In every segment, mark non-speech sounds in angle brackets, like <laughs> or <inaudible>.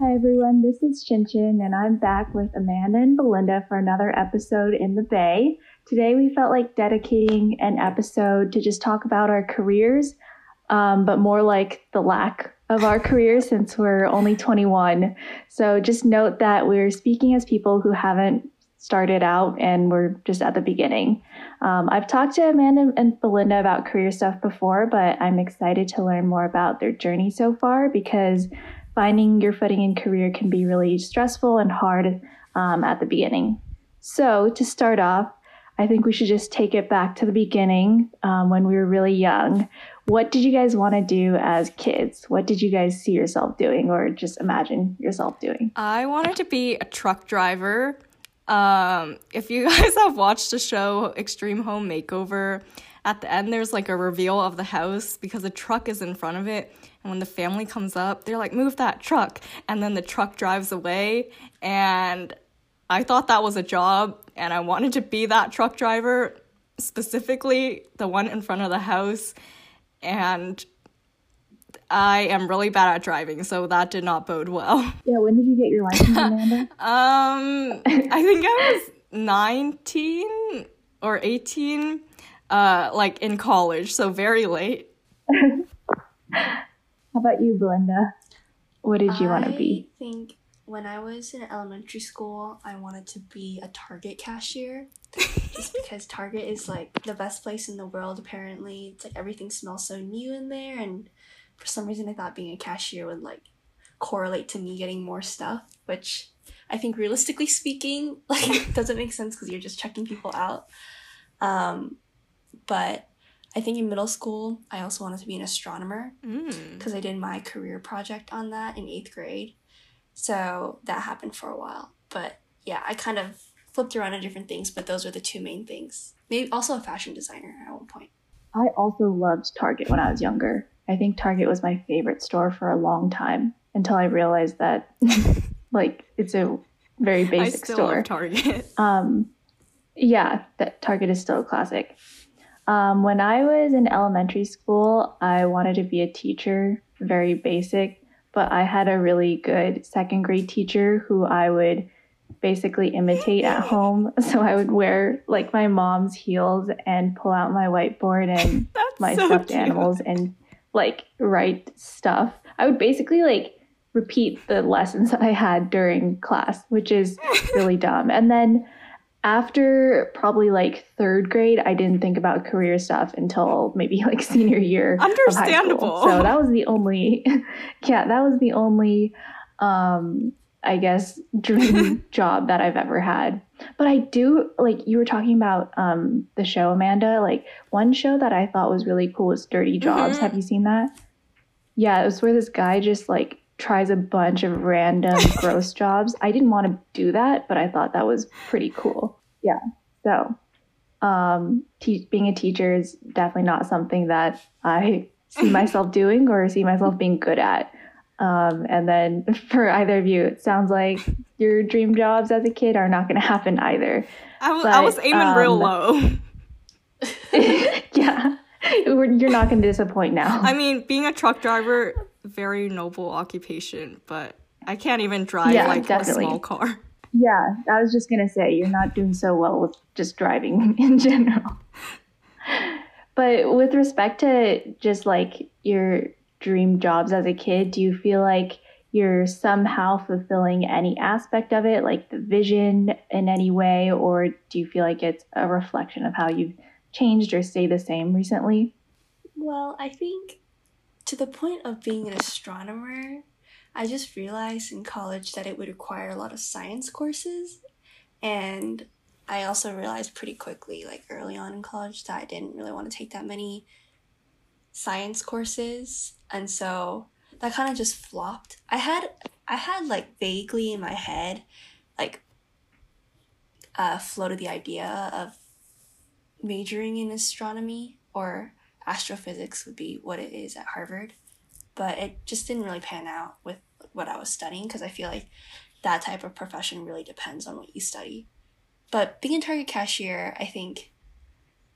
Hi everyone, this is Chin Chin, and I'm back with Amanda and Belinda for another episode in the Bay. Today we felt like dedicating an episode to just talk about our careers, um, but more like the lack of our careers since we're only 21. So just note that we're speaking as people who haven't started out and we're just at the beginning. Um, I've talked to Amanda and Belinda about career stuff before, but I'm excited to learn more about their journey so far because finding your footing in career can be really stressful and hard um, at the beginning. So, to start off, I think we should just take it back to the beginning um, when we were really young. What did you guys want to do as kids? What did you guys see yourself doing or just imagine yourself doing? I wanted to be a truck driver. Um, if you <laughs> guys have watched the show Extreme Home Makeover, at the end there's like a reveal of the house because a truck is in front of it. And when the family comes up, they're like, move that truck. And then the truck drives away. And I thought that was a job and I wanted to be that truck driver, specifically the one in front of the house. And I am really bad at driving, so that did not bode well. <laughs> Yeah, when did you get your license, <laughs> Amanda? um, I think I was 19 or 18, uh, like in college, so very late. <laughs> How about you, Belinda? What did you want to be? I think when I was in elementary school, I wanted to be a Target cashier. just because Target is like the best place in the world, apparently. It's like everything smells so new in there, and for some reason, I thought being a cashier would like correlate to me getting more stuff, which I think realistically speaking, <laughs> like <laughs> doesn't make sense because you're just checking people out. Um, but I think in middle school, I also wanted to be an astronomer because Mm. I did my career project on that in eighth grade. So that happened for a while. But yeah, I kind of flipped around to different things, but those were the two main things. Maybe also a fashion designer at one point. I also loved Target when I was younger. I think Target was my favorite store for a long time until I realized that, <laughs> like, it's a very I basic still store. love Target. <laughs> Um, yeah, that Target is still a classic. Um, when I was in elementary school, I wanted to be a teacher, very basic, but I had a really good second grade teacher who I would basically imitate at home. <laughs> So I would wear like my mom's heels and pull out my whiteboard and my so stuffed cute. animals and like write stuff. I would basically like repeat the lessons that <laughs> I had during class, which is <laughs> really dumb. And then after probably like third grade, I didn't think about career stuff until maybe like <laughs> senior year. of high school. Understandable. So that was the only, yeah, that was the only, um, I guess, dream job that I've ever had. But I do like you were talking about um, the show, Amanda. Like one show that I thought was really cool was Dirty Jobs. Mhm. Have you seen that? Yeah, it was where this guy just like tries a bunch of random <laughs> gross jobs. I didn't want to do that, but I thought that was pretty cool. Yeah. So, um, te- being a teacher is definitely not something that I <laughs> see myself doing or see myself being good at. Um, and then <laughs> for either of you, it sounds like your dream jobs as a kid are not going <laughs> to happen either. I was, I was but, aiming real um, low. <laughs> <laughs> yeah, You're you're not going to disappoint now. I mean, being a truck driver, very noble occupation, but I can't even drive Yeah, like definitely. a small car. Yeah, I was just gonna say you're not doing so well with just driving in general. But with respect to just like your dream jobs as a kid, do you feel like you're somehow fulfilling any aspect of it, like the vision in any way, or do you feel like it's a reflection of how you've changed or stayed the same recently? Well, I think to the point of being an astronomer, I just realized in college that it would require a lot of science courses. And I also realized pretty quickly, like early on in college, that I didn't really want to take that many science courses. And so that kind of just flopped. I had I had like vaguely in my head like uh floated the idea of majoring in astronomy or astrophysics would be what it is at Harvard, but it just didn't really pan out with what I was studying because I feel like that type of profession really depends on what you study. But being a Target cashier, I think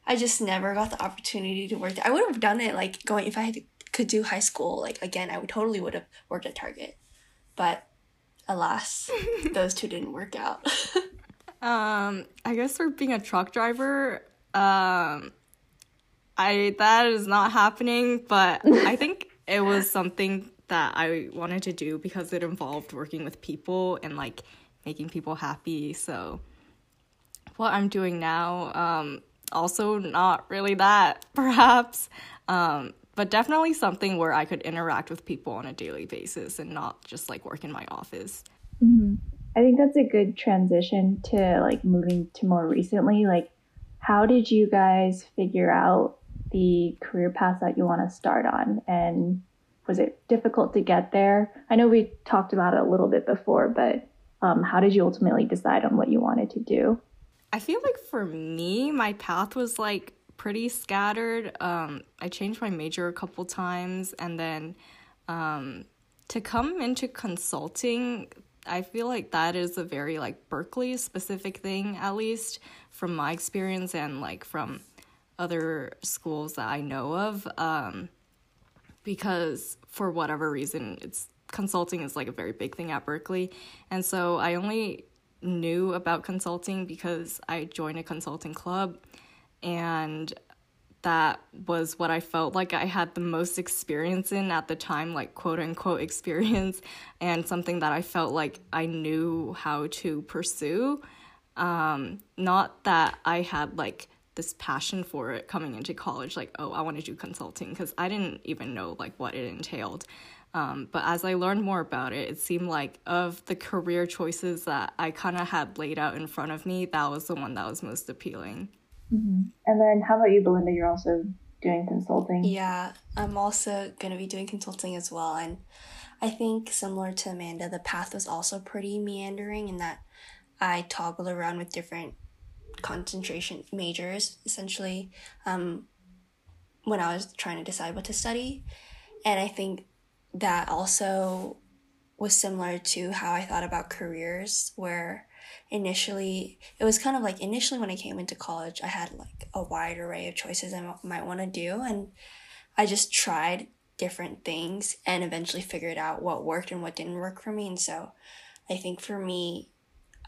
I just never got the opportunity to work there. I would have done it like going if I had to, could do high school, like again, I would totally would have worked at Target. But alas, <laughs> those two didn't work out. <laughs> um, I guess for being a truck driver, um, I that is not happening, but I <laughs> think it was something that I wanted to do because it involved working with people and like making people happy. So what I'm doing now, um, also not really that, perhaps. Um, but definitely something where I could interact with people on a daily basis and not just like work in my office. Mm-hmm. I think that's a good transition to like moving to more recently. Like, how did you guys figure out the career path that you want to start on? And was it difficult to get there? I know we talked about it a little bit before, but um, how did you ultimately decide on what you wanted to do? I feel like for me, my path was like pretty scattered. Um, I changed my major a couple times, and then um, to come into consulting, I feel like that is a very like Berkeley specific thing, at least from my experience and like from other schools that I know of. Um, because for whatever reason, it's consulting is like a very big thing at Berkeley, and so I only knew about consulting because I joined a consulting club and that was what I felt like I had the most experience in at the time, like quote unquote <laughs> experience, and something that I felt like I knew how to pursue. Um, not that I had like this passion for it coming into college, like, oh, I want to do consulting, because I didn't even know like what it entailed. Um, but as I learned more about it, it seemed like of the career choices that I kind of had laid out in front of me, that was the one that was most appealing. Mm-hmm. And then, how about you, Belinda? You're also doing consulting. Yeah, I'm also going to be doing consulting as well. And I think, similar to Amanda, the path was also pretty meandering in that I toggled around with different concentration majors, essentially, um, when I was trying to decide what to study. And I think that also was similar to how I thought about careers, where initially it was kind of like initially when I came into college, I had like a wide array of choices I might want to do, and I just tried different things and eventually figured out what worked and what didn't work for me. And so I think for me,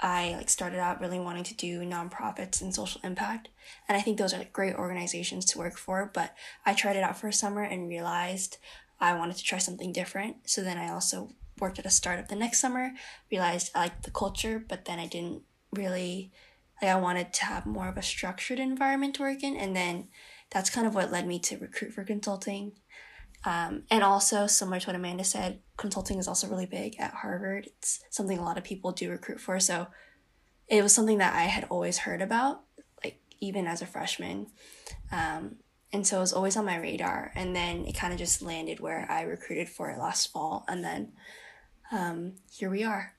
I like started out really wanting to do nonprofits and social impact. And I think those are great organizations to work for, but I tried it out for a summer and realized I wanted to try something different. So then I also worked at a startup the next summer, realized I liked the culture, but then I didn't really like I wanted to have more of a structured environment to work in. And then that's kind of what led me to recruit for consulting. Um, and also, similar to what Amanda said, consulting is also really big at Harvard. It's something a lot of people do recruit for. So it was something that I had always heard about, like even as a freshman. Um, and so it was always on my radar. And then it kind of just landed where I recruited for it last fall. And then um, here we are.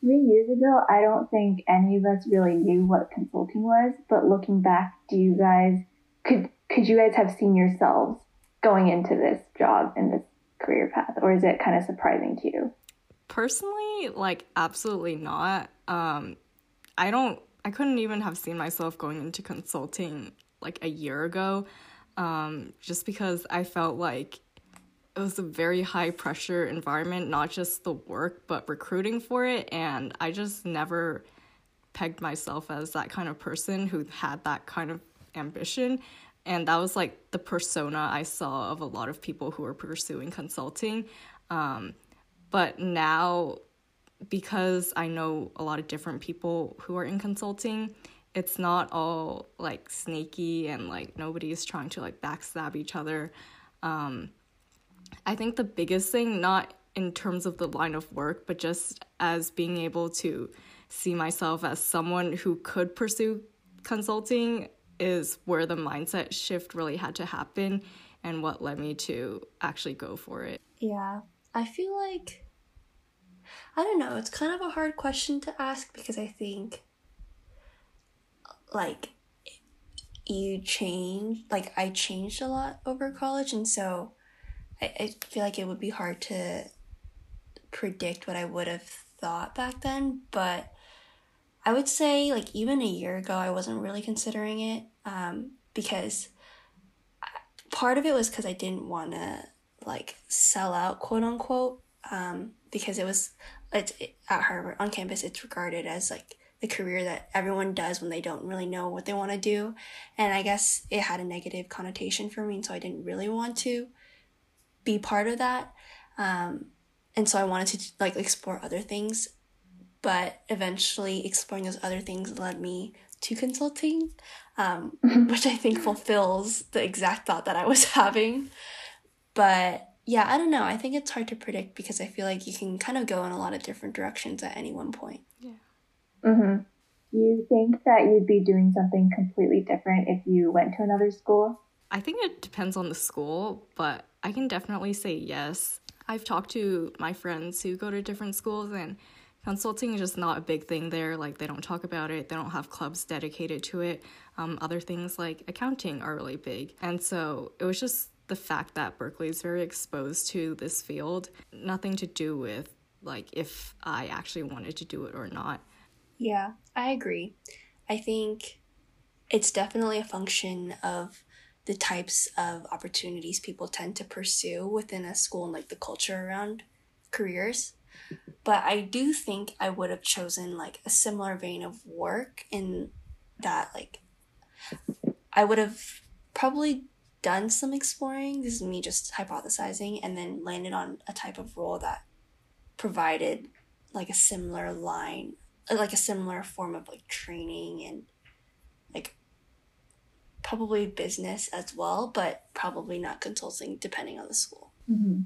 Three years ago, I don't think any of us really knew what consulting was. But looking back, do you guys could could you guys have seen yourselves going into this job and this career path, or is it kind of surprising to you? Personally, like absolutely not. Um, I don't. I couldn't even have seen myself going into consulting like a year ago um, just because I felt like it was a very high pressure environment, not just the work, but recruiting for it. And I just never pegged myself as that kind of person who had that kind of ambition. And that was like the persona I saw of a lot of people who were pursuing consulting. Um, but now, because I know a lot of different people who are in consulting, it's not all like snaky and like nobody is trying to like backstab each other. Um, I think the biggest thing, not in terms of the line of work, but just as being able to see myself as someone who could pursue consulting is where the mindset shift really had to happen and what led me to actually go for it. Yeah. I feel like I don't know, it's kind of a hard question to ask because I think like you change like i changed a lot over college and so I, I feel like it would be hard to predict what i would have thought back then but i would say like even a year ago i wasn't really considering it um, because part of it was because i didn't want to like sell out, quote unquote, um, because it was it's at Harvard on campus. It's regarded as like the career that everyone does when they don't really know what they want to do, and I guess it had a negative connotation for me, and so I didn't really want to be part of that. Um, and so I wanted to like explore other things, but eventually exploring those other things led me to consulting, um, which I think fulfills the exact thought that I was <laughs> having. But yeah, I don't know. I think it's hard to predict because I feel like you can kind of go in a lot of different directions at any one point. Yeah. Mm-hmm. Do you think that you'd be doing something completely different if you went to another school? I think it depends on the school, but I can definitely say yes. I've talked to my friends who go to different schools and consulting is just not a big thing there. Like they don't talk about it, they don't have clubs dedicated to it. Um, other things like accounting are really big. And so it was just the fact that Berkeley is very exposed to this field, nothing to do with like if I actually wanted to do it or not. Yeah, I agree. I think it's definitely a function of the types of opportunities people tend to pursue within a school and like the culture around careers. But I do think I would have chosen like a similar vein of work in that like I would have probably done some exploring. This is me just hypothesizing and then landed on a type of role that provided like a similar line like a similar form of like training and probably business as well, but probably not consulting depending on the school. Mm-hmm.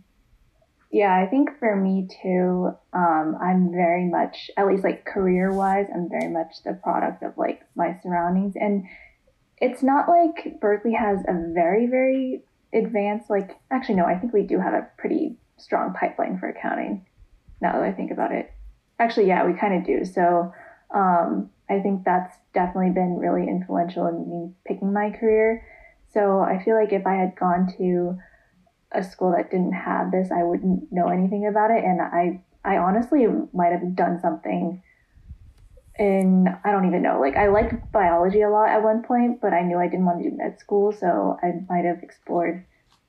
Yeah, I think for me too, um, I'm very much, at least like career wise, I'm very much the product of like my surroundings. And it's not like Berkeley has a very, very advanced, like, actually, no, I think we do have a pretty strong pipeline for accounting now that I think about it. Actually, yeah, we kind of do. So um, I think that's definitely been really influential in me picking my career. So I feel like if I had gone to a school that didn't have this, I wouldn't know anything about it. And I, I honestly might have done something in, I don't even know, like I liked biology a lot at one point, but I knew I didn't want to do med school. So I might have explored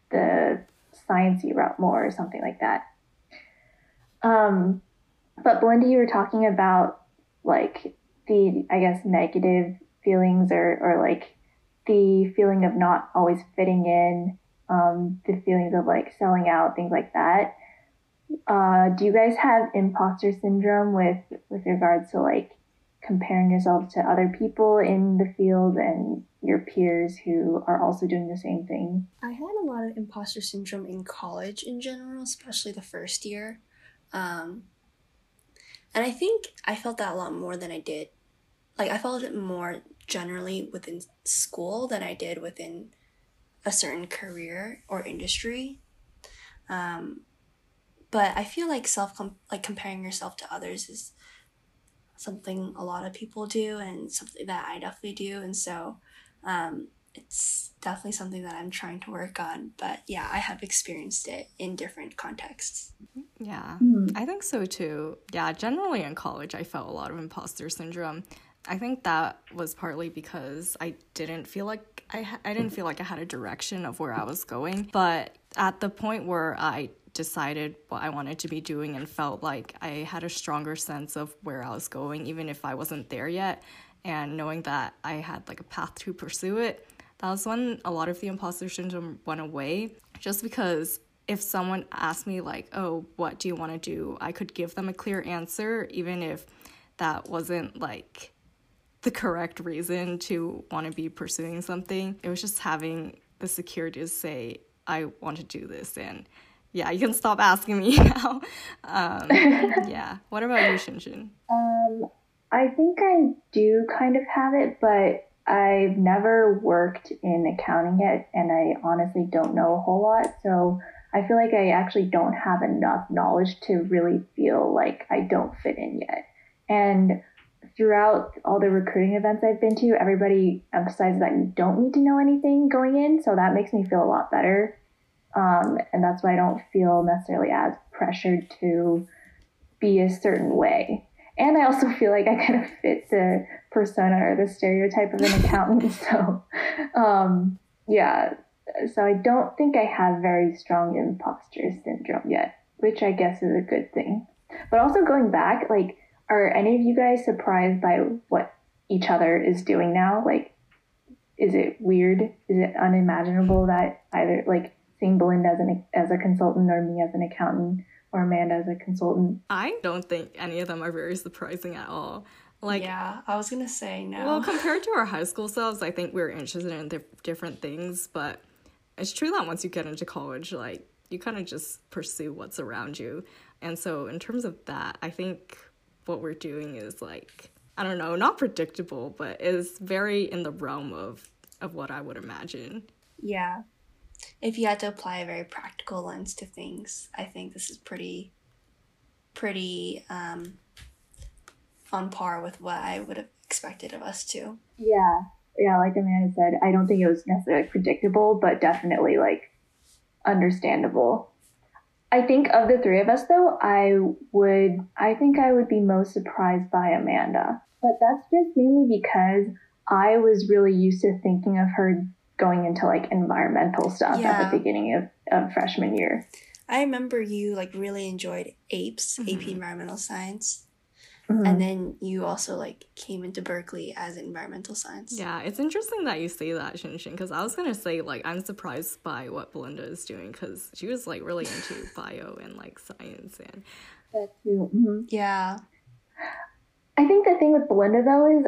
the sciencey route more or something like that. Um, but Belinda, you were talking about like the I guess negative feelings or or like the feeling of not always fitting in, um, the feelings of like selling out, things like that. Uh, do you guys have imposter syndrome with with regards to like comparing yourself to other people in the field and your peers who are also doing the same thing? I had a lot of imposter syndrome in college in general, especially the first year. Um, and I think I felt that a lot more than I did. Like, I felt it more generally within school than I did within a certain career or industry. Um, but I feel like self like comparing yourself to others is something a lot of people do and something that I definitely do. And so um, it's definitely something that I'm trying to work on. But yeah, I have experienced it in different contexts. Yeah, mm. I think so too. Yeah, generally in college, I felt a lot of imposter syndrome. I think that was partly because I didn't feel like I I didn't feel like I had a direction of where I was going. But at the point where I decided what I wanted to be doing and felt like I had a stronger sense of where I was going, even if I wasn't there yet, and knowing that I had like a path to pursue it, that was when a lot of the imposter syndrome went away. Just because if someone asked me, like, oh, what do you want to do? I could give them a clear answer, even if that wasn't like the correct reason to want to be pursuing something. It was just having the security to say, I want to do this. And yeah, you can stop asking me <laughs> now. Um, <laughs> yeah. What about you, Shinshin? Um, I think I do kind of have it, but I've never worked in accounting yet, and I honestly don't know a whole lot. So I feel like I actually don't have enough knowledge to really feel like I don't fit in yet. And throughout all the recruiting events I've been to, everybody emphasizes that you don't need to know anything going in. So that makes me feel a lot better. Um, and that's why I don't feel necessarily as pressured to be a certain way. And I also <laughs> feel like I kind of fit the persona or the stereotype of an <laughs> accountant. so, um, yeah, so I don't think I have very strong imposter syndrome yet, which I guess is a good thing. But also going back, like, are any of you guys surprised by what each other is doing now? Like, is it weird? Is it unimaginable that either like seeing Belinda as an as a consultant or me as an accountant or Amanda as a consultant? I don't think any of them are very surprising at all. Like, yeah, I was gonna say no. Well, <laughs> compared to our high school selves, I think we are interested in different things, but it's true that once you get into college, like you kind of just pursue what's around you. And so, in terms of that, I think what we're doing is like I don't know, not predictable, but is very in the realm of of what I would imagine. Yeah. If you had to apply a very practical lens to things, I think this is pretty pretty um on par with what I would have expected of us too. Yeah. Yeah, like Amanda said, I don't think it was necessarily predictable, but definitely like understandable. I think of the three of us though, I would I think I would be most surprised by Amanda. But that's just mainly because I was really used to thinking of her going into like environmental stuff yeah. at the beginning of, of freshman year. I remember you like really enjoyed APES, mm-hmm. AP Environmental Science. Mm-hmm. And then you also like came into Berkeley as environmental science. Yeah, it's interesting that you say that, Shinshin, because I was gonna say like I'm surprised by what Belinda is doing because she was like really into <laughs> bio and like science and that too. Mm-hmm. Yeah. I think the thing with Belinda though is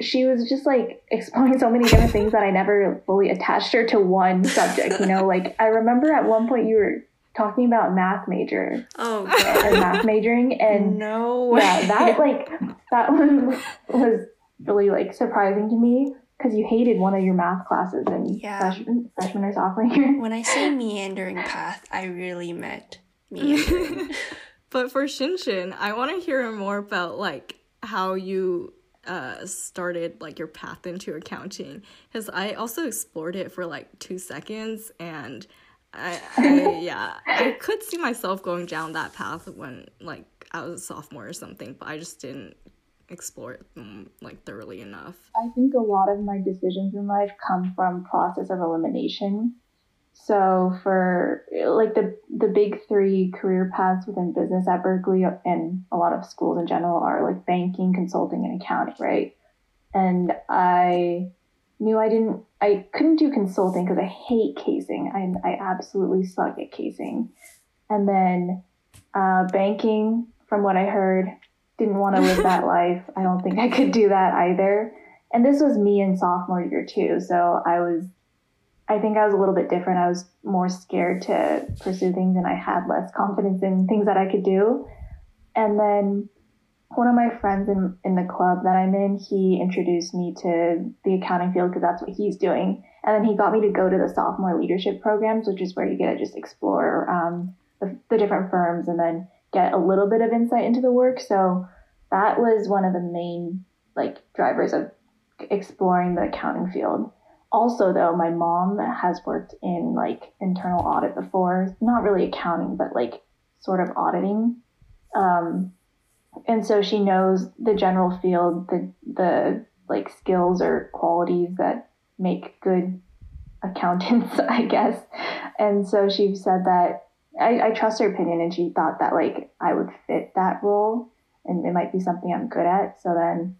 she was just like <laughs> exploring so many different things that I never fully attached her to one subject. You know, <laughs> like I remember at one point you were talking about math major. Oh, God. math majoring, and no, yeah, that like that one was really like surprising to me because you hated one of your math classes in yeah. freshman, freshman or sophomore year. When I say meandering path, I really meant meandering. <laughs> but for Shinshin, I want to hear more about like how you uh, started like your path into accounting because I also explored it for like two seconds and I, <laughs> I yeah, I could see myself going down that path when like I was a sophomore or something, but I just didn't explore it um, like thoroughly enough. I think a lot of my decisions in life come from process of elimination. So for like the the big three career paths within business at Berkeley and a lot of schools in general are like banking, consulting, and accounting, right? And I knew I didn't, I couldn't do consulting because I hate casing. I, I absolutely suck at casing. And then uh, banking, from what I heard, didn't want to <laughs> live that life. I don't think I could do that either. And this was me in sophomore year too. So I was, I think I was a little bit different. I was more scared to pursue things and I had less confidence in things that I could do. And then one of my friends in, in the club that I'm in, he introduced me to the accounting field because that's what he's doing. And then he got me to go to the sophomore leadership programs, which is where you get to just explore um, the, the different firms and then get a little bit of insight into the work. So that was one of the main like drivers of exploring the accounting field. Also, though, my mom has worked in like internal audit before, not really accounting, but like sort of auditing. Um, and so she knows the general field, the the like skills or qualities that make good accountants, <laughs> I guess. And so she said that I, I trust her opinion, and she thought that like I would fit that role, and it might be something I'm good at. So then,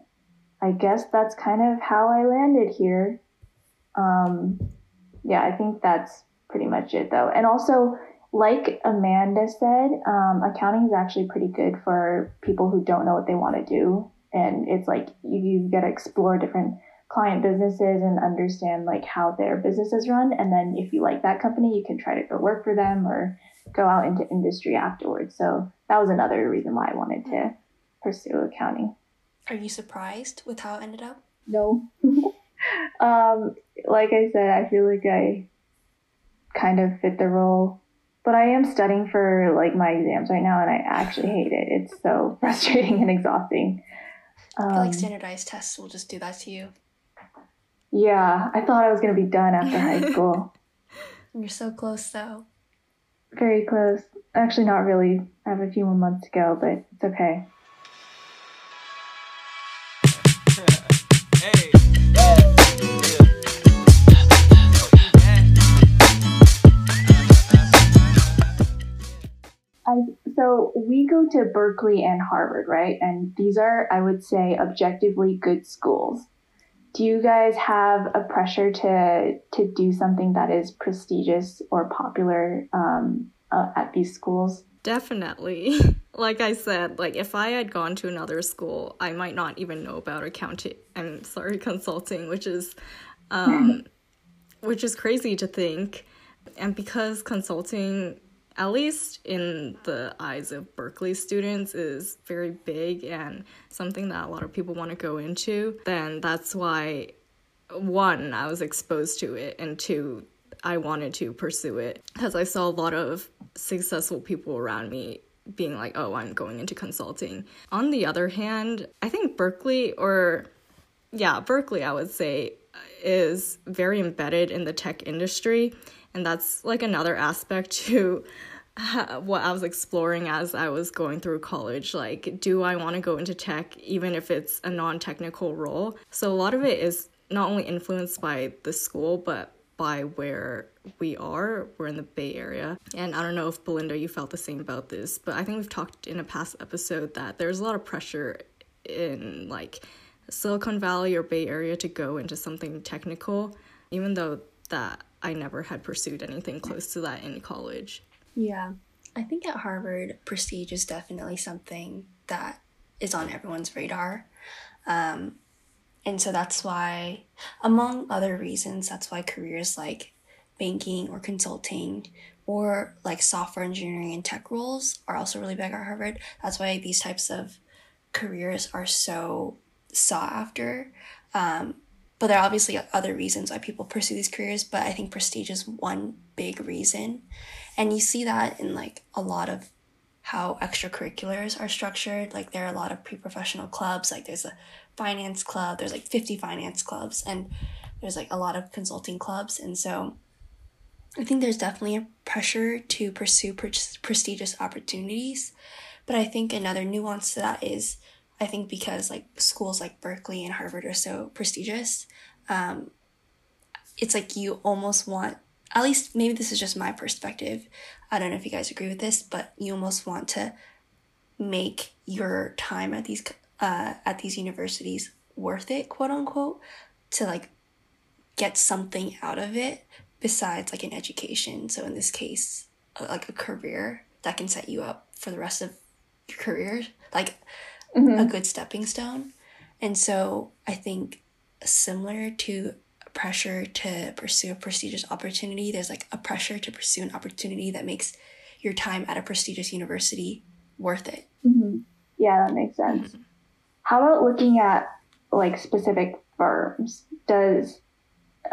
I guess that's kind of how I landed here. Um, yeah, I think that's pretty much it though. And also, like Amanda said, um, accounting is actually pretty good for people who don't know what they want to do. And it's like you, you get to explore different client businesses and understand like how their businesses run. And then if you like that company, you can try to go work for them or go out into industry afterwards. So that was another reason why I wanted to pursue accounting. Are you surprised with how it ended up? No. <laughs> um, like I said, I feel like I kind of fit the role but I am studying for like my exams right now, and I actually hate it. It's so <laughs> frustrating and exhausting. Um, like standardized tests will just do that to you. Yeah, I thought I was gonna be done after high <laughs> school. You're so close, though. Very close. Actually, not really. I have a few more months to go, but it's okay. <laughs> hey. So we go to Berkeley and Harvard, right? And these are, I would say, objectively good schools. Do you guys have a pressure to to do something that is prestigious or popular um, uh, at these schools? Definitely. <laughs> like I said, like if I had gone to another school, I might not even know about accounting. I'm sorry, <laughs> consulting, which is, um, <laughs> which is crazy to think. And because consulting at least in the eyes of Berkeley students, is very big and something that a lot of people want to go into, then that's why, one, I was exposed to it, and two, I wanted to pursue it because I saw a lot of successful people around me being like, oh, I'm going into consulting. On the other hand, I think Berkeley, or yeah, Berkeley, I would say, is very embedded in the tech industry. And that's like another aspect to uh, what I was exploring as I was going through college. Like, do I want to go into tech even if it's a non technical role? So, a lot of it is not only influenced by the school, but by where we are. We're in the Bay Area. And I don't know if Belinda, you felt the same about this, but I think we've talked in a past episode that there's a lot of pressure in like Silicon Valley or Bay Area to go into something technical, even though that I never had pursued anything close to that in college. Yeah. I think at Harvard, prestige is definitely something that is on everyone's radar. Um, and so that's why, among other reasons, that's why careers like banking or consulting or like software engineering and tech roles are also really big at Harvard. That's why these types of careers are so sought after. Um, but there are obviously other reasons why people pursue these careers, but I think prestige is one big reason. And you see that in like a lot of how extracurriculars are structured. Like there are a lot of pre-professional clubs, like there's a finance club, there's like 50 finance clubs and there's like a lot of consulting clubs. And so I think there's definitely a pressure to pursue pre- prestigious opportunities. But I think another nuance to that is I think because like schools like Berkeley and Harvard are so prestigious, um, it's like you almost want, at least maybe this is just my perspective. I don't know if you guys agree with this, but you almost want to make your time at these uh, at these universities worth it, quote unquote, to like get something out of it besides like an education. So in this case, like a career that can set you up for the rest of your career. Like mm-hmm. a good stepping stone. And so I think similar to pressure to pursue a prestigious opportunity, there's like a pressure to pursue an opportunity that makes your time at a prestigious university worth it. Mm-hmm. Yeah, that makes sense. Mm-hmm. How about looking at like specific firms? Does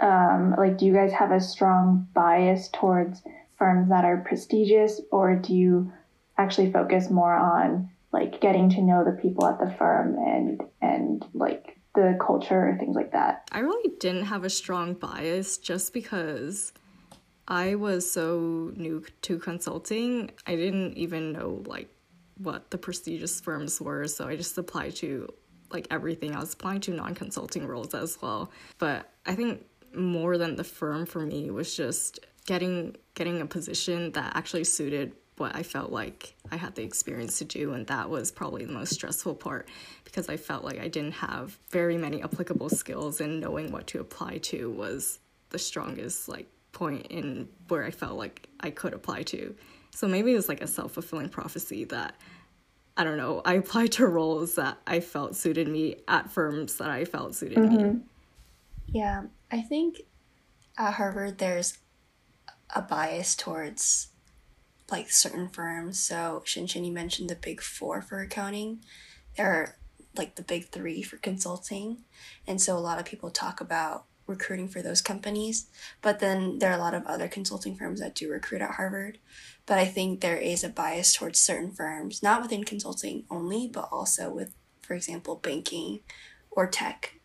um, like do you guys have a strong bias towards firms that are prestigious, or do you actually focus more on like getting to know the people at the firm and and like the culture and things like that. I really didn't have a strong bias just because i was so new to consulting. I didn't even know like what the prestigious firms were so i just applied to like everything. I was applying to non-consulting roles as well. But i think more than the firm for me was just getting getting a position that actually suited what I felt like I had the experience to do, and that was probably the most stressful part because I felt like I didn't have very many applicable skills, and knowing what to apply to was the strongest like point in where I felt like I could apply to. So maybe it was like a self fulfilling prophecy that I don't know. I applied to roles that I felt suited me at firms that I felt suited mm-hmm. me. Yeah, I think at Harvard there's a bias towards like certain firms. So Shinshin, you mentioned the big four for accounting. Are like the big three for consulting. And so a lot of people talk about recruiting for those companies. But then there are a lot of other consulting firms that do recruit at Harvard. But I think there is a bias towards certain firms, not within consulting only, but also with, for example, banking or tech,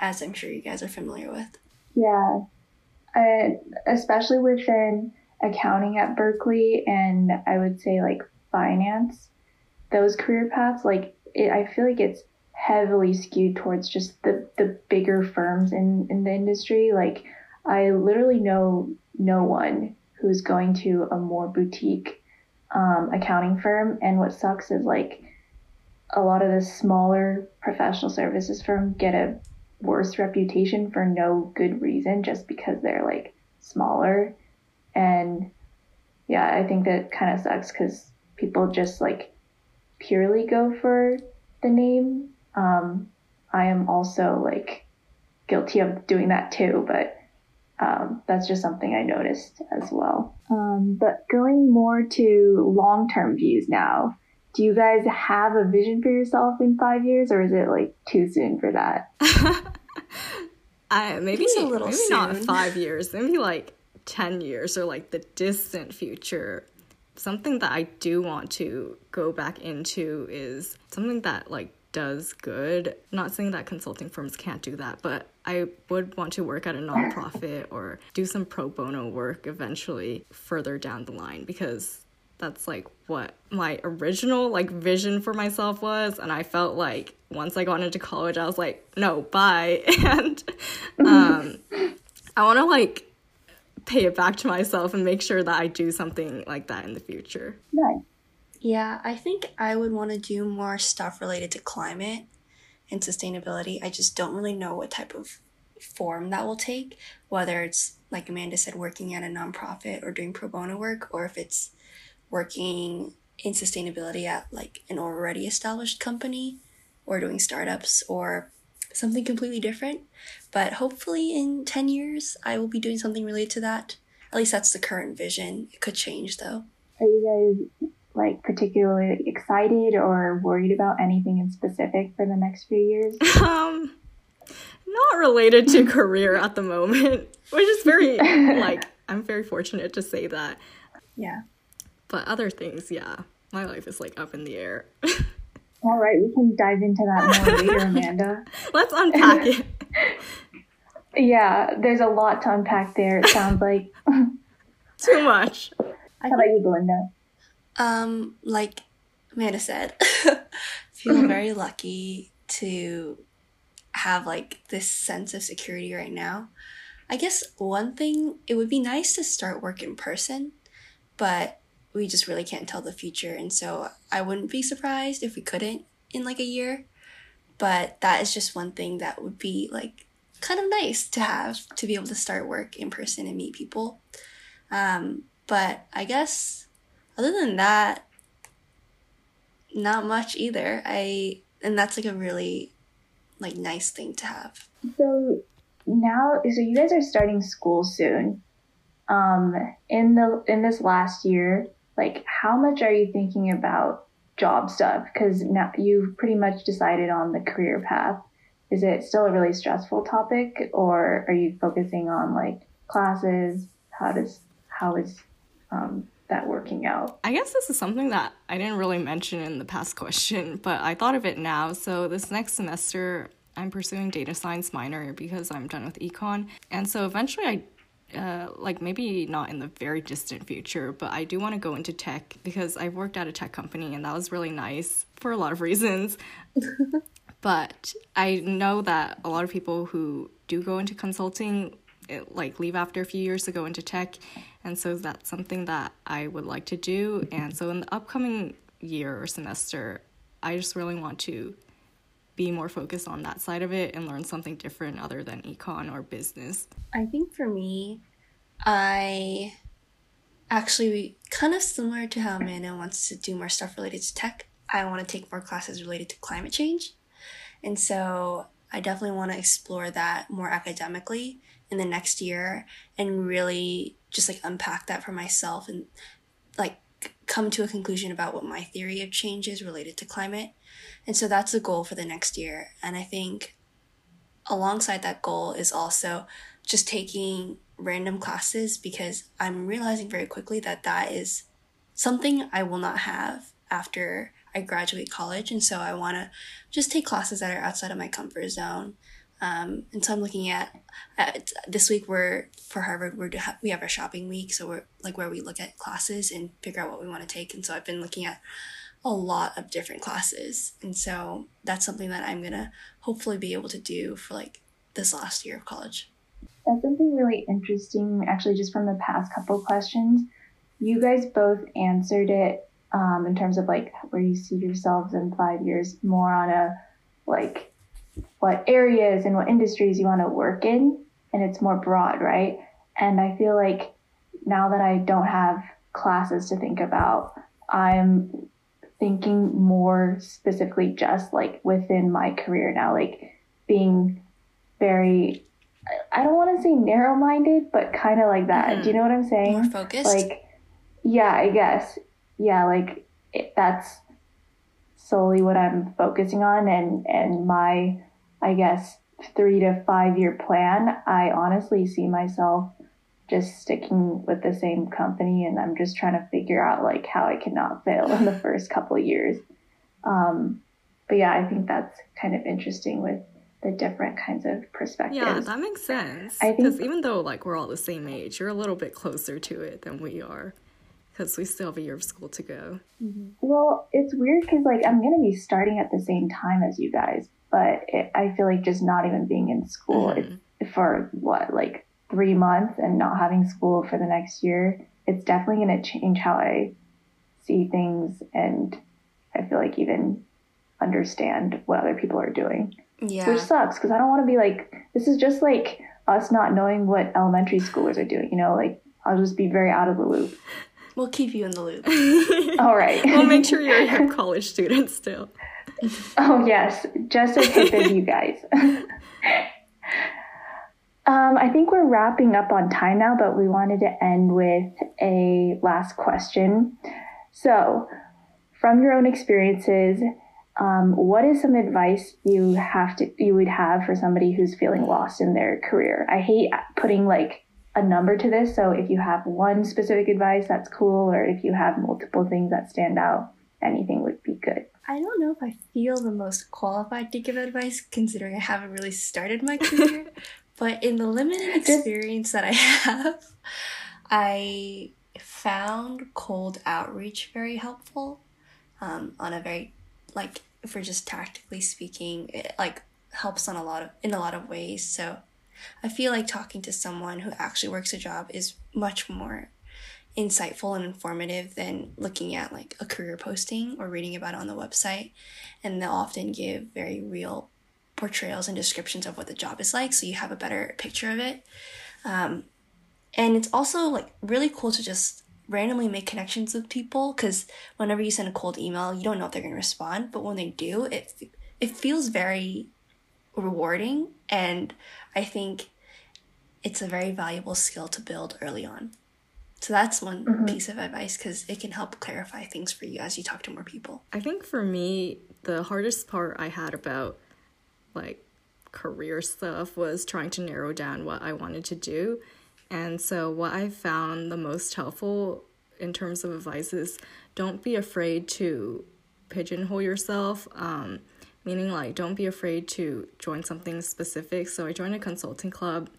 as I'm sure you guys are familiar with. Yeah. I, especially within accounting at Berkeley and I would say like finance, those career paths, like it, I feel like it's heavily skewed towards just the, the bigger firms in, in the industry. Like I literally know no one who's going to a more boutique um, accounting firm, and what sucks is like a lot of the smaller professional services firms get a worse reputation for no good reason just because they're like smaller and yeah i think that kind of sucks because people just like purely go for the name. Um, i am also like guilty of doing that too but um, that's just something i noticed as well. Um, but going more to long-term views now do you guys have a vision for yourself in five years or is it like too soon for that? <laughs> I, maybe a little maybe soon. not five years maybe like 10 years or like the distant future something that i do want to go back into is something that like does good. Not saying that consulting firms can't do that but i would want to work at a nonprofit or do some pro bono work eventually further down the line because that's like what my original like vision for myself was. And i felt like once i got into college i was like no bye. <laughs> And um i want to like pay it back to myself and make sure that i do something like that in the future. Nice yeah i think i would want to do more stuff related to climate and sustainability. I just don't really know what type of form that will take whether it's like amanda said working at a nonprofit or doing pro bono work or if it's working in sustainability at like an already established company or doing startups or something completely different. But hopefully in 10 years, I will be doing something related to that. At least that's the current vision. It could change though. Are you guys like particularly excited or worried about anything in specific for the next few years? <laughs> Um, not related to career at the moment, which is very <laughs> like I'm very fortunate to say that. Yeah. But other things, yeah, my life is like up in the air. <laughs> All right, we can dive into that more <laughs> later, Amanda. Let's unpack it. <laughs> yeah, there's a lot to unpack there. It sounds like <laughs> too much. How about you, Belinda? Um, like Amanda said, feel very lucky to have like this sense of security right now. I guess one thing it would be nice to start work in person, but we just really can't tell the future. And so I wouldn't be surprised if we couldn't in like a year. But that is just one thing that would be like kind of nice to have to be able to start work in person and meet people. Um, but I guess other than that, not much either. I and that's like a really like nice thing to have. So now, so you guys are starting school soon. Um, in the in this last year, like how much are you thinking about job stuff? Because now you've pretty much decided on the career path. Is it still a really stressful topic or are you focusing on like classes? How does how is um, that working out? I guess this is something that i didn't really mention in the past <laughs> question but i thought of it now. So this next semester i'm pursuing data science minor because i'm done with econ. And so eventually i uh, like maybe not in the very distant future, but I do want to go into tech because I've worked at a tech company and that was really nice for a lot of <laughs> reasons. but I know that a lot of people who do go into consulting it, like leave after a few years to go into tech, and so that's something that I would like to do. And so in the upcoming year or semester, I just really want to be more focused on that side of it and learn something different other than econ or business? I think for me, I actually kind of similar to how Amanda wants to do more stuff related to tech. I want to take more classes related to climate change. And so I definitely want to explore that more academically in the next year and really just like unpack that for myself and like come to a conclusion about what my theory of change is related to climate. And so that's the goal for the next year. And I think alongside that goal is also just taking random classes because I'm realizing very quickly that that is something I will not have after I graduate college. And so I want to just take classes that are outside of my comfort zone. Um, and so I'm looking at, at this week we're for Harvard we're we have our shopping week so we're like where we look at classes and figure out what we want to take. And so I've been looking at a lot of different classes. And so that's something that I'm gonna hopefully be able to do for like this last year of college. That's something really interesting actually just from the past couple questions. You guys both answered it um, in terms of like where you see yourselves in five years more on a like what areas and what industries you want to work in and it's more broad right and i feel like now that i don't have classes to think about i'm thinking more specifically just like within my career now like being very i don't want to say narrow-minded but kind of like that Mhm. do you know what i'm saying More focused. like yeah i guess yeah like it, that's solely what i'm focusing on and and my i guess three to five year plan i honestly see myself just sticking with the same company and i'm just trying to figure out like how i cannot fail in the first couple of years. Um but yeah i think that's kind of interesting with the different kinds of perspectives. Yeah, that makes sense. I think- Because even though like we're all the same age, you're a little bit closer to it than we are, because we still have a year of school to go. Well, it's weird because like I'm gonna be starting at the same time as you guys, but it, I feel like just not even being in school Mhm. it, for what like three months and not having school for the next year, it's definitely gonna change how I see things and I feel like even understand what other people are doing, yeah. which sucks because I don't want to be like this is just like us not knowing what elementary schoolers are doing. You know, like I'll just be very out of the loop. We'll keep you in the loop. <laughs> All right. we'll make sure you're a college student still. Oh yes, just as hip as you guys. <laughs> um, I think we're wrapping up on time now, but we wanted to end with a last question. So, from your own experiences, um, what is some advice you have to you would have for somebody who's feeling lost in their career? I hate putting like a number to this, so if you have one specific advice, that's cool, or if you have multiple things that stand out, anything would be good. I don't know if I feel the most qualified to give advice considering I haven't really started my career, <laughs> but in the limited experience that I <laughs> have, I found cold outreach very helpful um, on a very like for just tactically speaking it like helps on a lot of in a lot of ways. So i feel like talking to someone who actually works a job is much more insightful and informative than looking at like a career posting or reading about it on the website. And they'll often give very real portrayals and descriptions of what the job is like, so you have a better picture of it. Um, and it's also like really cool to just randomly make connections with people because whenever you send a cold email, you don't know if they're going to respond, but when they do, it it feels very rewarding, and I think it's a very valuable skill to build early on. So that's one Mhm. piece of advice because it can help clarify things for you as you talk to more people. I think for me, the hardest part I had about like career stuff was trying to narrow down what I wanted to do. And so, what I found the most helpful in terms of advice is don't be afraid to pigeonhole yourself. Um, meaning, like, don't be afraid to join something specific. So, I joined a consulting club.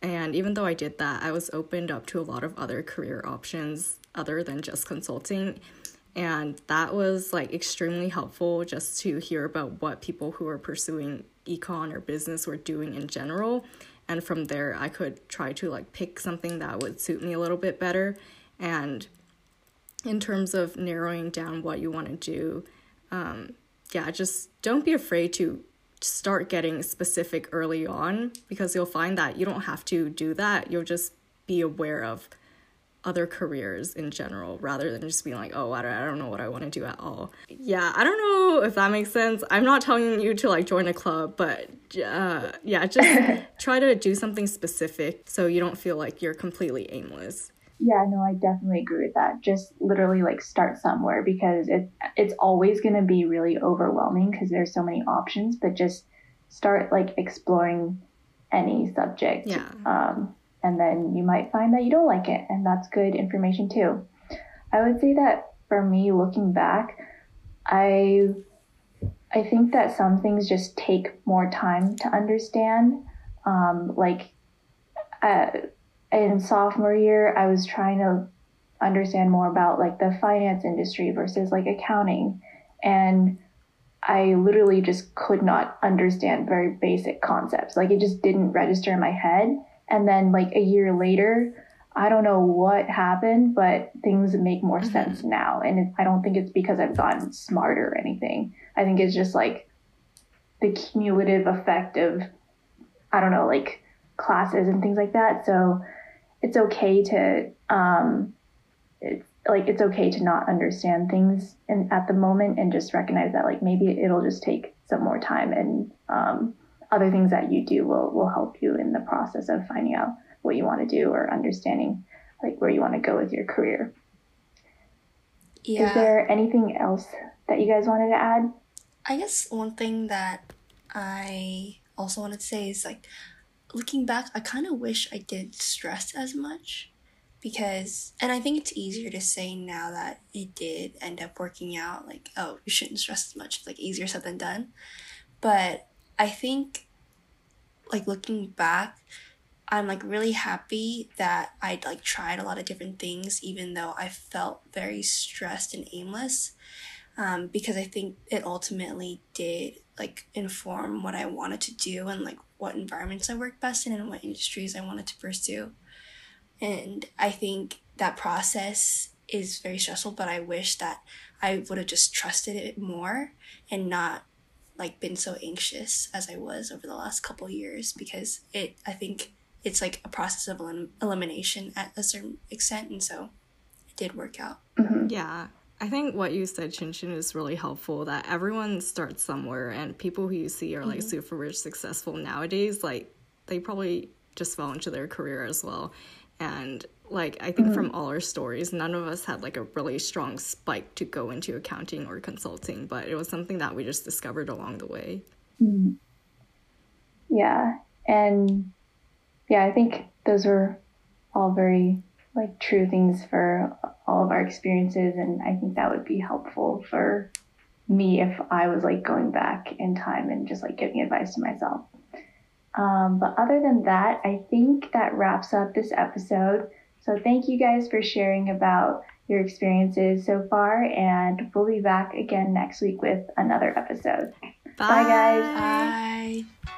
And even though I did that, I was opened up to a lot of other career options other than just consulting. And that was like extremely helpful just to hear about what people who are pursuing econ or business were doing in general. And from there, I could try to like pick something that would suit me a little bit better. And in terms of narrowing down what you want to do, um, yeah, just don't be afraid to start getting specific early on because you'll find that you don't have to do that. You'll just be aware of other careers in general rather than just being like, oh, I don't, I don't know what I want to do at all. Yeah, I don't know if that makes sense. I'm not telling you to like join a club, but uh, yeah, just <laughs> try to do something specific so you don't feel like you're completely aimless. Yeah, no, I definitely agree with that. Just literally like start somewhere because it it's always going to be really overwhelming because there's so many options, but just start like exploring any subject. Yeah. Um, and then you might find that you don't like it, and that's good information too. I would say that for me, looking back, I I think that some things just take more time to understand. Um, like uh, in sophomore year, I was trying to understand more about like the finance industry versus like accounting, and I literally just could not understand very basic concepts. Like it just didn't register in my head. And then like a year later, I don't know what happened, but things make more Mhm. sense now. And it, I don't think it's because I've gotten smarter or anything. I think it's just like the cumulative effect of, I don't know, like classes and things like that. So it's okay to, um, it's like it's okay to not understand things in, at the moment and just recognize that like maybe it'll just take some more time and um, other things that you do will will help you in the process of finding out what you want to do or understanding like where you want to go with your career. Yeah. Is there anything else that you guys wanted to add? I guess one thing that I also wanted to say is like looking back, I kind of wish I didn't stress as much because, and I think it's easier to say now that it did end up working out. Like, oh, you shouldn't stress as much. It's like easier said than done. But I think, like looking back, I'm like really happy that I like tried a lot of different things, even though I felt very stressed and aimless um, because I think it ultimately did like inform what I wanted to do and like what environments I worked best in and what industries I wanted to pursue. And I think that process is very stressful, but I wish that I would have just trusted it more and not like been so anxious as I was over the last couple years because it I think it's like a process of elim- elimination at a certain extent and so it did work out. Mhm. Yeah. I think what you said, Chin Chin, is really helpful that everyone starts somewhere and people who you see are like super rich, successful nowadays, like they probably just fell into their career as well. And like I think from all our stories, none of us had like a really strong spike to go into accounting or consulting, but it was something that we just discovered along the way. Mhm. Yeah, and yeah, I think those were all very like true things for all of our experiences, and I think that would be helpful for me if I was like going back in time and just like giving advice to myself. Um, but other than that, I think that wraps up this episode. So thank you guys for sharing about your experiences so far, and we'll be back again next week with another episode. Bye, guys. Bye.